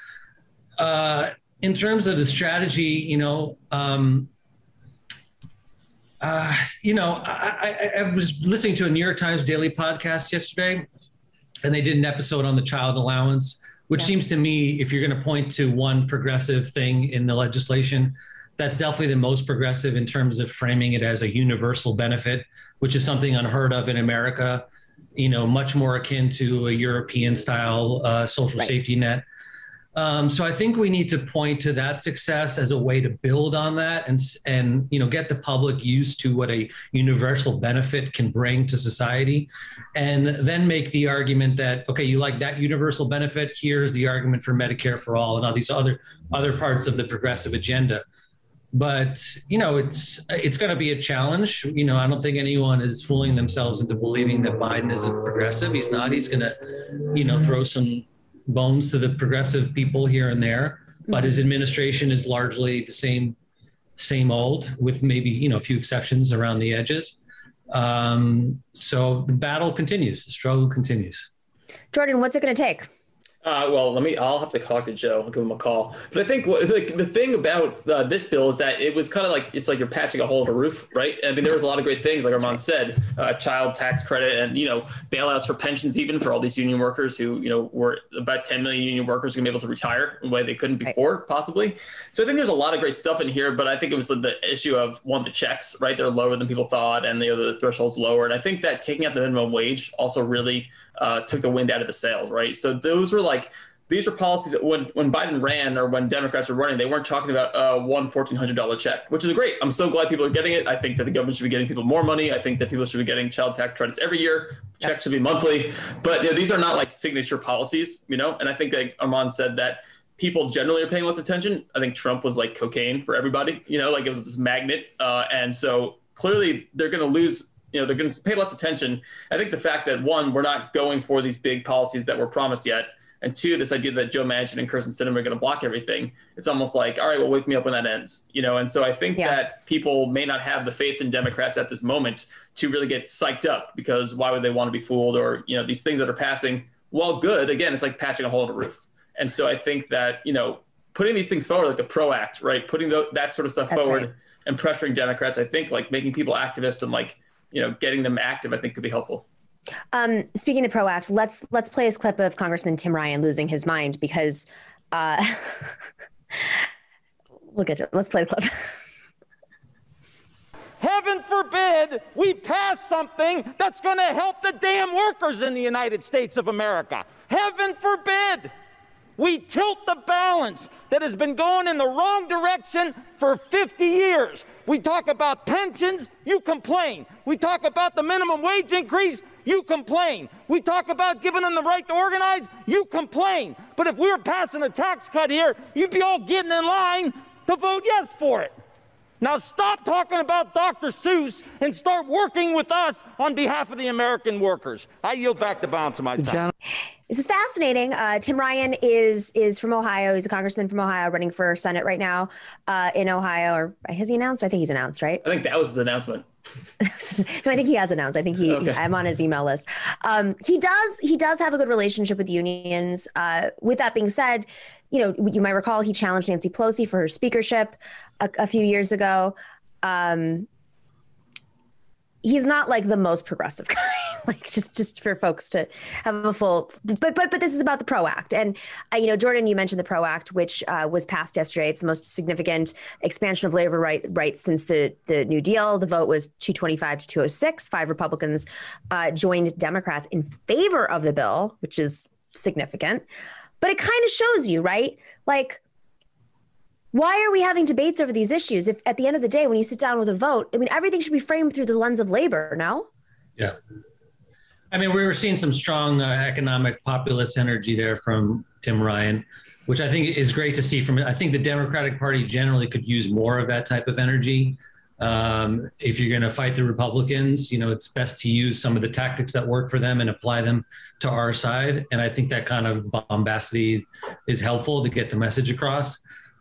Uh, in terms of the strategy, you know, um, uh, you know, I, I, I, was listening to a New York Times daily podcast yesterday, and they did an episode on the child allowance, which yeah. seems to me, if you're going to point to one progressive thing in the legislation, that's definitely the most progressive in terms of framing it as a universal benefit, which is something unheard of in America. You know, much more akin to a European style uh, social right. safety net. Um, so I think we need to point to that success as a way to build on that and and you know get the public used to what a universal benefit can bring to society, and then make the argument that okay, you like that universal benefit. Here's the argument for Medicare for all and all these other other parts of the progressive agenda. But you know it's it's going to be a challenge. You know i don't think anyone is fooling themselves into believing that biden is a progressive. He's not. He's going to you know throw some bones to the progressive people here and there but his administration is largely the same same old with maybe you know a few exceptions around the edges. Um, so the battle continues the struggle continues. Jordan what's it going to take uh, well, let me. I'll have to talk to Joe. I'll give him a call. But I think what, like, the thing about uh, this bill is that it was kind of like it's like you're patching a hole in a roof, right? I mean, there was a lot of great things, like Armand said, uh, child tax credit, and you know, bailouts for pensions, even for all these union workers who you know were about 10 million union workers going to be able to retire in a way they couldn't before, possibly. So I think there's a lot of great stuff in here, but I think it was the, the issue of one the checks, right? They're lower than people thought, and the other thresholds lower. And I think that taking out the minimum wage also really uh, took the wind out of the sails, right? So those were like these were policies that when, when Biden ran or when Democrats were running, they weren't talking about a one $1,400 check, which is great. I'm so glad people are getting it. I think that the government should be getting people more money. I think that people should be getting child tax credits every year. Checks should be monthly. But you know, these are not like signature policies, you know? And I think like Armand said that people generally are paying less attention. I think Trump was like cocaine for everybody, you know, like it was this magnet. Uh, and so clearly they're going to lose you know they're going to pay less attention. I think the fact that one, we're not going for these big policies that were promised yet, and two, this idea that Joe Manchin and Kyrsten Sinema are going to block everything. It's almost like, all right, well, wake me up when that ends, you know. And so I think yeah. that people may not have the faith in Democrats at this moment to really get psyched up because why would they want to be fooled? Or you know, these things that are passing, well, good. Again, it's like patching a hole in a roof. And so I think that you know, putting these things forward, like the PRO Act, right, putting the, that sort of stuff That's forward right. and pressuring Democrats, I think like making people activists and like you know, getting them active, I think could be helpful. Um, speaking of PRO Act, let's let's play this clip of Congressman Tim Ryan losing his mind because uh, we'll get to it. Let's play the clip. Heaven forbid we pass something that's going to help the damn workers in the United States of America. Heaven forbid. We tilt the balance that has been going in the wrong direction for 50 years. We talk about pensions, you complain. We talk about the minimum wage increase, you complain. We talk about giving them the right to organize, you complain. But if we were passing a tax cut here, you'd be all getting in line to vote yes for it. Now stop talking about Dr. Seuss and start working with us on behalf of the American workers. I yield back the balance of my time. This is fascinating. Uh, Tim Ryan is is from Ohio. He's a congressman from Ohio, running for Senate right now uh, in Ohio. Or has he announced? I think he's announced, right? I think that was his announcement. no, I think he has announced. I think he. Okay. I'm on his email list. Um, he does. He does have a good relationship with unions. Uh, with that being said, you know, you might recall he challenged Nancy Pelosi for her speakership a, a few years ago. Um, he's not like the most progressive guy like just just for folks to have a full but but but this is about the pro act. And uh, you know jordan you mentioned the pro act which uh, was passed yesterday. It's the most significant expansion of labor right, rights since the the new deal. The vote was 225 to 206 five republicans uh, joined democrats in favor of the bill which is significant. But it kind of shows you right? Like why are we having debates over these issues if at the end of the day when you sit down with a vote i mean everything should be framed through the lens of labor no yeah I mean, we were seeing some strong uh, economic populist energy there from Tim Ryan, which I think is great to see. From I think the Democratic Party generally could use more of that type of energy. Um, if you're going to fight the Republicans, you know, it's best to use some of the tactics that work for them and apply them to our side. And I think that kind of bombacity is helpful to get the message across.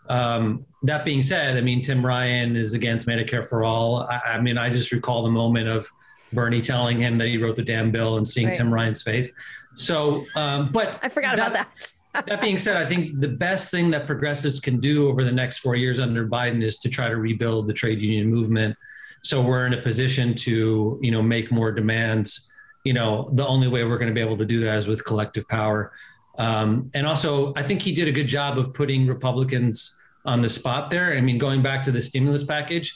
Um, that being said, I mean, Tim Ryan is against Medicare for all. I, I, mean, I just recall the moment of Bernie telling him that he wrote the damn bill and seeing right. Tim Ryan's face. So, um, but I forgot that, about that that being said, I think the best thing that progressives can do over the next four years under Biden is to try to rebuild the trade union movement. So we're in a position to, you know, make more demands. You know, the only way we're going to be able to do that is with collective power. Um, and also, I think he did a good job of putting Republicans on the spot there. I mean, going back to the stimulus package,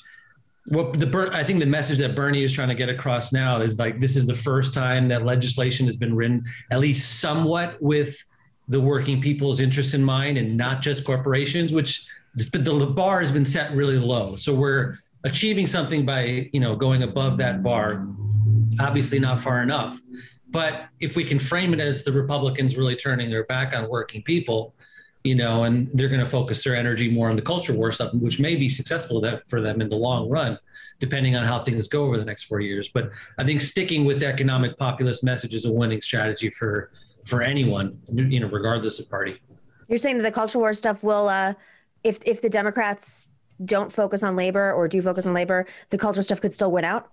what the I think the message that Bernie is trying to get across now is like this is the first time that legislation has been written, at least somewhat, with the working people's interests in mind and not just corporations, which the bar has been set really low. So we're achieving something by, you know, going above that bar, obviously not far enough. But if we can frame it as the Republicans really turning their back on working people, you know, and they're going to focus their energy more on the culture war stuff, which may be successful for them in the long run, depending on how things go over the next four years. But I think sticking with economic populist message is a winning strategy for for anyone, you know, regardless of party. You're saying that the culture war stuff will, uh, if if the Democrats don't focus on labor or do focus on labor, the culture stuff could still win out.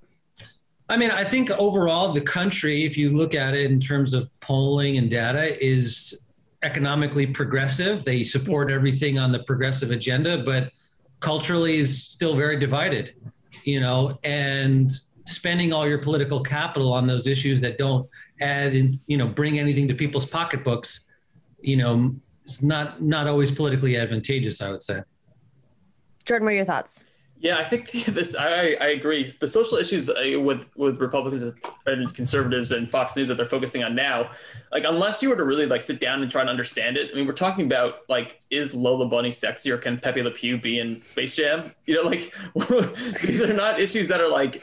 I mean, I think overall the country, if you look at it in terms of polling and data, is economically progressive. They support everything on the progressive agenda, but culturally is still very divided. You know, and spending all your political capital on those issues that don't add and you know bring anything to people's pocketbooks you know it's not not always politically advantageous i would say jordan what are your thoughts yeah, I think this. I, I agree. The social issues uh, with with Republicans and conservatives and Fox News that they're focusing on now, like unless you were to really like sit down and try and understand it. I mean, we're talking about like is Lola Bunny sexy or can Pepe Le Pew be in Space Jam? You know, like these are not issues that are like.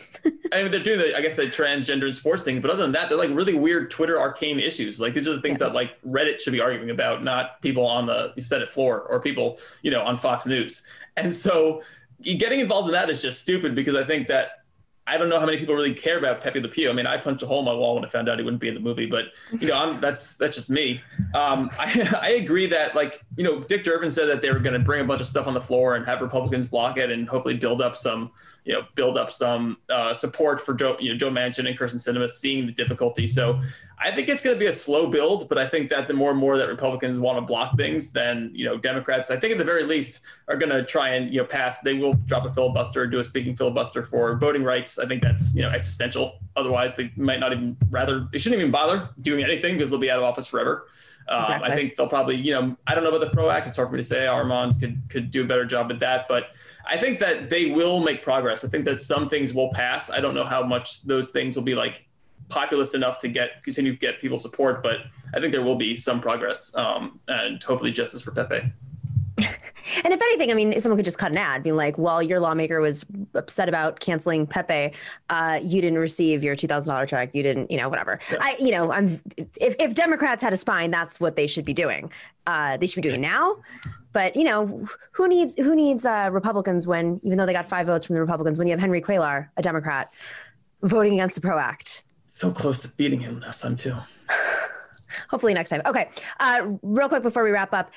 I mean, they're doing the I guess the transgender and sports thing, but other than that, they're like really weird Twitter arcane issues. Like these are the things yeah. that like Reddit should be arguing about, not people on the Senate floor or people you know on Fox News. And so getting involved in that is just stupid because I think that I don't know how many people really care about Pepe Le Pew. I mean, I punched a hole in my wall when I found out he wouldn't be in the movie, but you know, I'm, that's that's just me. Um, I, I agree that like you know, Dick Durbin said that they were going to bring a bunch of stuff on the floor and have Republicans block it and hopefully build up some you know build up some uh, support for Joe you know Joe Manchin and Kyrsten Sinema seeing the difficulty. So I think it's going to be a slow build, but I think that the more and more that Republicans want to block things, then you know Democrats, I think at the very least, are going to try and you know pass. They will drop a filibuster, do a speaking filibuster for voting rights. I think that's you know existential. Otherwise, they might not even rather they shouldn't even bother doing anything because they'll be out of office forever. Um, exactly. I think they'll probably you know I don't know about the PRO Act. It's hard for me to say. Armand could could do a better job at that, but I think that they will make progress. I think that some things will pass. I don't know how much those things will be like populist enough to get continue to get people support, but I think there will be some progress um, and hopefully justice for Pepe. And if anything, I mean, someone could just cut an ad, being like, "Well, your lawmaker was upset about canceling Pepe. Uh, you didn't receive your two thousand dollar check. You didn't, you know, whatever." Yeah. I, you know, I'm if if Democrats had a spine, that's what they should be doing. Uh, they should be doing it now. But you know, who needs who needs uh, Republicans when, even though they got five votes from the Republicans, when you have Henry Cuellar, a Democrat, voting against the PRO Act? so close to beating him last time too. Hopefully next time. Okay, uh, real quick before we wrap up.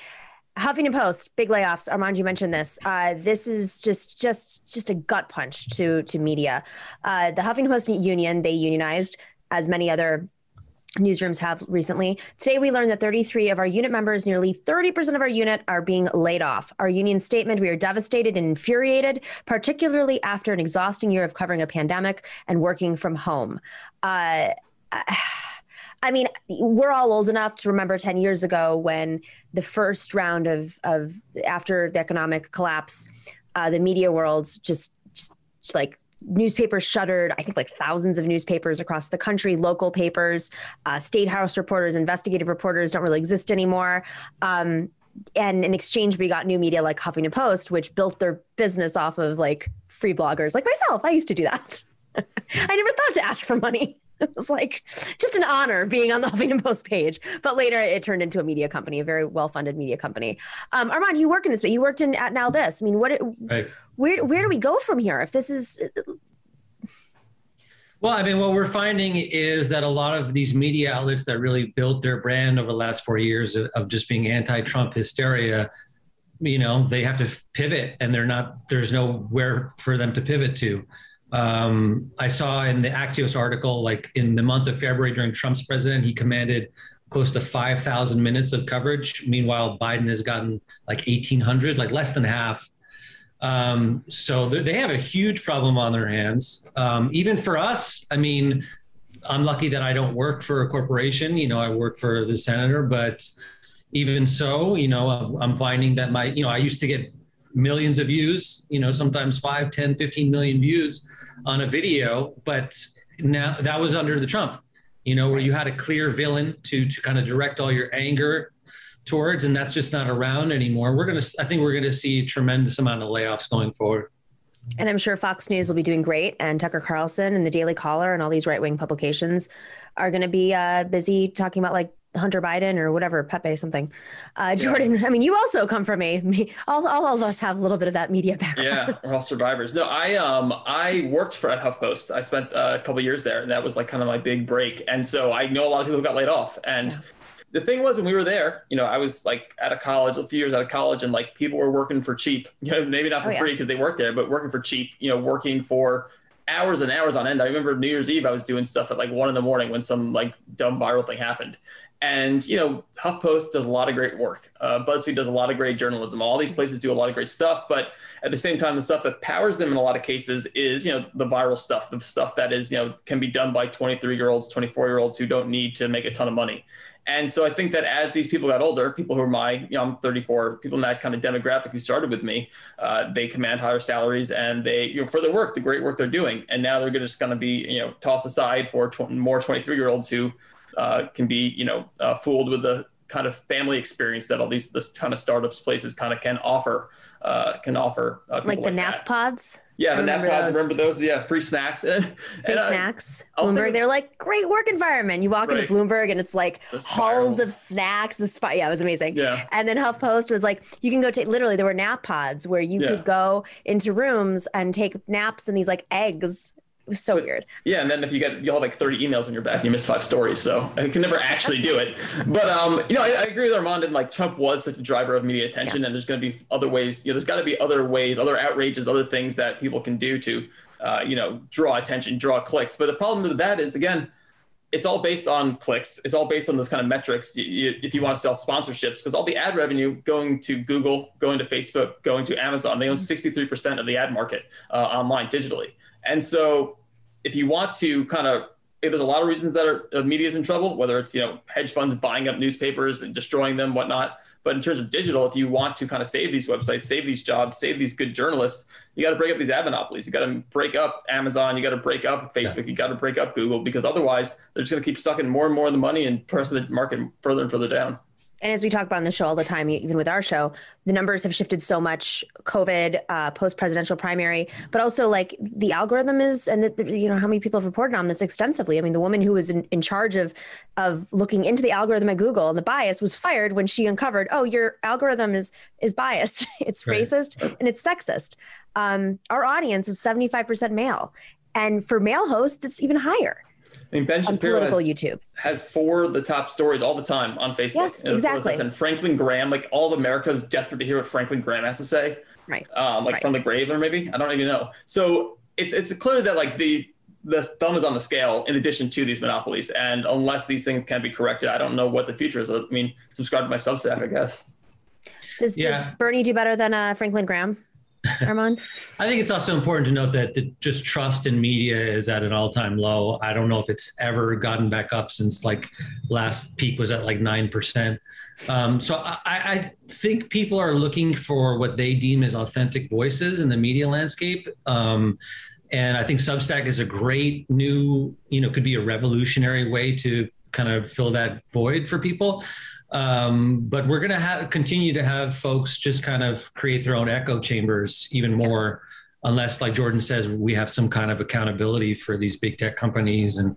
Huffington Post, big layoffs. Armand, you mentioned this. Uh, this is just just just a gut punch to to media. Uh, the Huffington Post union they unionized, as many other newsrooms have recently. Today, we learned that 33 of our unit members, nearly 30% of our unit, are being laid off. Our union statement we are devastated and infuriated, particularly after an exhausting year of covering a pandemic and working from home. Uh, I mean, we're all old enough to remember 10 years ago when the first round of, of after the economic collapse, uh, the media world just, just, just like newspapers shuttered i think like thousands of newspapers across the country local papers uh, state house reporters investigative reporters don't really exist anymore. Um, and in exchange we got new media like huffington post which built their business off of like free bloggers like myself. I used to do that. I never thought to ask for money it was like just an honor being on the Huffington Post page. But later it turned into a media company, a very well-funded media company. Um, Armand, you work in this, but you worked in at Now This. I mean, what, right. where, where do we go from here? If this is well, I mean, what we're finding is that a lot of these media outlets that really built their brand over the last four years of, of just being anti-Trump hysteria, you know, they have to pivot, and they're not. There's nowhere for them to pivot to. Um, I saw in the Axios article, like in the month of February during Trump's president, he commanded close to 5,000 minutes of coverage. Meanwhile, Biden has gotten like 1,800, like less than half. Um, so they have a huge problem on their hands. Um, even for us, I mean, I'm lucky that I don't work for a corporation. You know, I work for the senator, but even so, you know, I'm finding that my, you know, I used to get millions of views, you know, sometimes 5, 10, 15 million views on a video, but now that was under the Trump, you know, where you had a clear villain to, to kind of direct all your anger towards, and that's just not around anymore. We're to, I think we're to see a tremendous amount of layoffs going forward. And I'm sure Fox News will be doing great, and Tucker Carlson and the Daily Caller and all these right wing publications are going to be uh, busy talking about like Hunter Biden or whatever, Pepe something. Uh, Jordan, yeah. I mean, you also come from a, me, all, all of us have a little bit of that media background. Yeah, we're all survivors. No, I um I worked for at HuffPost. I spent a couple years there, and that was like kind of my big break. And so I know a lot of people who got laid off, and. Yeah the thing was when we were there, you know, I was like at a college, a few years out of college, and like people were working for cheap. You know, maybe not for oh, yeah. free because they worked there, but working for cheap. You know, working for hours and hours on end. I remember New Year's Eve, I was doing stuff at like one in the morning when some like dumb viral thing happened. And you know, HuffPost does a lot of great work. Uh, BuzzFeed does a lot of great journalism. All these places do a lot of great stuff, but at the same time, the stuff that powers them in a lot of cases is you know the viral stuff, the stuff that is you know can be done by 23 year olds, 24 year olds who don't need to make a ton of money. And so I think that as these people got older, people who are my, you know, I'm 34, people in that kind of demographic who started with me, uh, they command higher salaries and they, you know, for their work, the great work they're doing. And now they're just going to be, you know, tossed aside for tw- more 23 year olds who uh, can be, you know, uh, fooled with the kind of family experience that all these this kind of startups places kind of can offer uh, can offer uh, like the like nap that. pods yeah, the nap pods. Remember those? Yeah, free snacks. free and, snacks. Uh, Bloomberg. They're like great work environment. You walk right. into Bloomberg and it's like halls of snacks. The spot. Yeah, it was amazing. Yeah. And then HuffPost was like, you can go take. Literally, there were nap pods where you yeah. could go into rooms and take naps in these like eggs was so but, weird. Yeah, and then if you get you'll have like 30 emails on your back, you miss five stories. So I can never actually do it. But um, you know, I, I, agree with Armand and like Trump was such a driver of media attention, yeah. and there's going to be other ways. You know, there's got to be other ways, other outrages, other things that people can do to, uh, you know, draw attention, draw clicks. But the problem with that is again. It's all based on clicks. It's all based on those kind of metrics. You, you, if you want to sell sponsorships, because all the ad revenue going to Google, going to Facebook, going to Amazon, they own 63% of the ad market uh, online digitally. And so if you want to kind of there's a lot of reasons that are uh, media is in trouble, whether it's you know hedge funds buying up newspapers and destroying them, whatnot. But in terms of digital, if you want to kind of save these websites, save these jobs, save these good journalists, you got to break up these ad monopolies. You got to break up Amazon. You got to break up Facebook. Yeah. You got to break up Google because otherwise they're just going to keep sucking more and more of the money and pressing the market further and further down and as we talk about on the show all the time, even with our show, the numbers have shifted so much. COVID, uh, post presidential primary, but also like the algorithm is, and the, the, you know how many people have reported on this extensively. I mean, the woman who was in, in charge of of looking into the algorithm at Google and the bias was fired when she uncovered, oh, your algorithm is is biased, it's right. racist, and it's sexist. Um, our audience is seventy five percent male, and for male hosts, it's even higher. I mean, Ben Shapiro has, YouTube. has four of the top stories all the time on Facebook. Yes, exactly. And Franklin Graham, like all of America is desperate to hear what Franklin Graham has to say. Right. Um, like right. from the grave, or maybe I don't even know. So it's it's clear that like the the thumb is on the scale in addition to these monopolies, and unless these things can be corrected, I don't know what the future is. I mean, subscribe to my Substack, I guess. Does yeah. does Bernie do better than uh, Franklin Graham? Armand? I think it's also important to note that the, just trust in media is at an all-time low. I don't know if it's ever gotten back up since like last peak was at like nine percent. Um, so I, I, think people are looking for what they deem as authentic voices in the media landscape. Um, and I think Substack is a great new, you know, could be a revolutionary way to kind of fill that void for people. Um, but we're going to have continue to have folks just kind of create their own echo chambers even more, unless, like Jordan says, we have some kind of accountability for these big tech companies and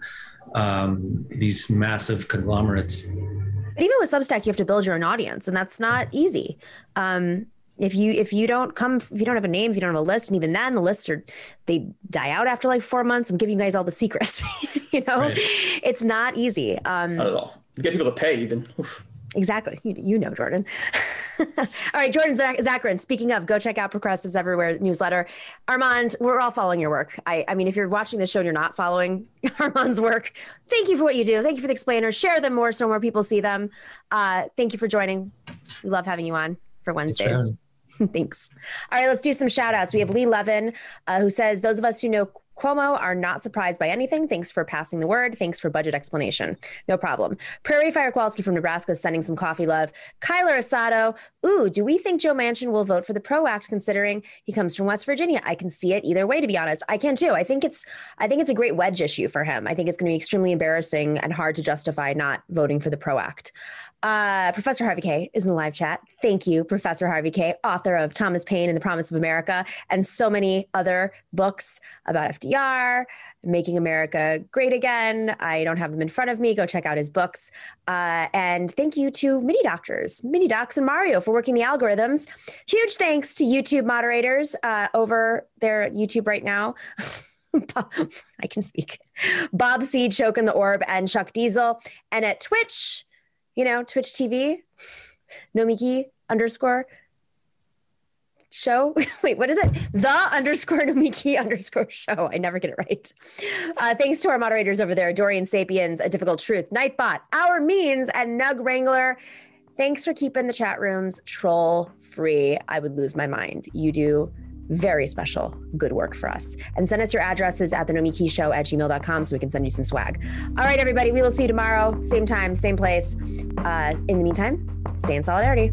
um, these massive conglomerates. But even with Substack, you have to build your own audience, and that's not easy. Um, if you if you don't come if you don't have a name if you don't have a list and even then the lists are they die out after like four months i'm giving you guys all the secrets you know right. it's not easy um not at all get people to pay even Oof. Exactly. You, you know, Jordan. All right, Jordan Zakarin, speaking of, go check out Progressives Everywhere newsletter. Armand, we're all following your work. I, I mean, if you're watching the show and you're not following Armand's work, thank you for what you do. Thank you for the explainers. Share them more so more people see them. Uh, thank you for joining. We love having you on for Wednesdays. Thanks. All right, let's do some shout outs. We have Lee Levin, uh, who says, Those of us who know Cuomo are not surprised by anything. Thanks for passing the word. Thanks for budget explanation. No problem. Prairie Fire Kowalski from Nebraska is sending some coffee love. Kyler Asado. Ooh, do we think Joe Manchin will vote for the PRO Act considering he comes from West Virginia? I can see it either way, to be honest. I can too. I think it's I think it's a great wedge issue for him. I think it's going to be extremely embarrassing and hard to justify not voting for the PRO Act. Uh, Professor Harvey Kaye is in the live chat. Thank you, Professor Harvey Kaye, author of Thomas Paine and the Promise of America, and so many other books about FDR, making America great again. I don't have them in front of me. Go check out his books. Uh, and thank you to Mini Doctors, Mini Docs, and Mario for working the algorithms. Huge thanks to YouTube moderators uh, over there at YouTube right now. I can speak. Bob Seed, Choke in the Orb, and Chuck Diesel. And at Twitch, you know, Twitch TV, Nomiki underscore show. Wait, what is it? The underscore Nomiki underscore show. I never get it right. Uh, thanks to our moderators over there Dorian Sapiens, A Difficult Truth, Nightbot, Our Means, and Nug Wrangler. Thanks for keeping the chat rooms troll free. I would lose my mind. You do very special good work for us. And send us your addresses at the at gmail.com so we can send you some swag. All right, everybody, we will see you tomorrow, same time, same place. Uh, in the meantime, stay in solidarity.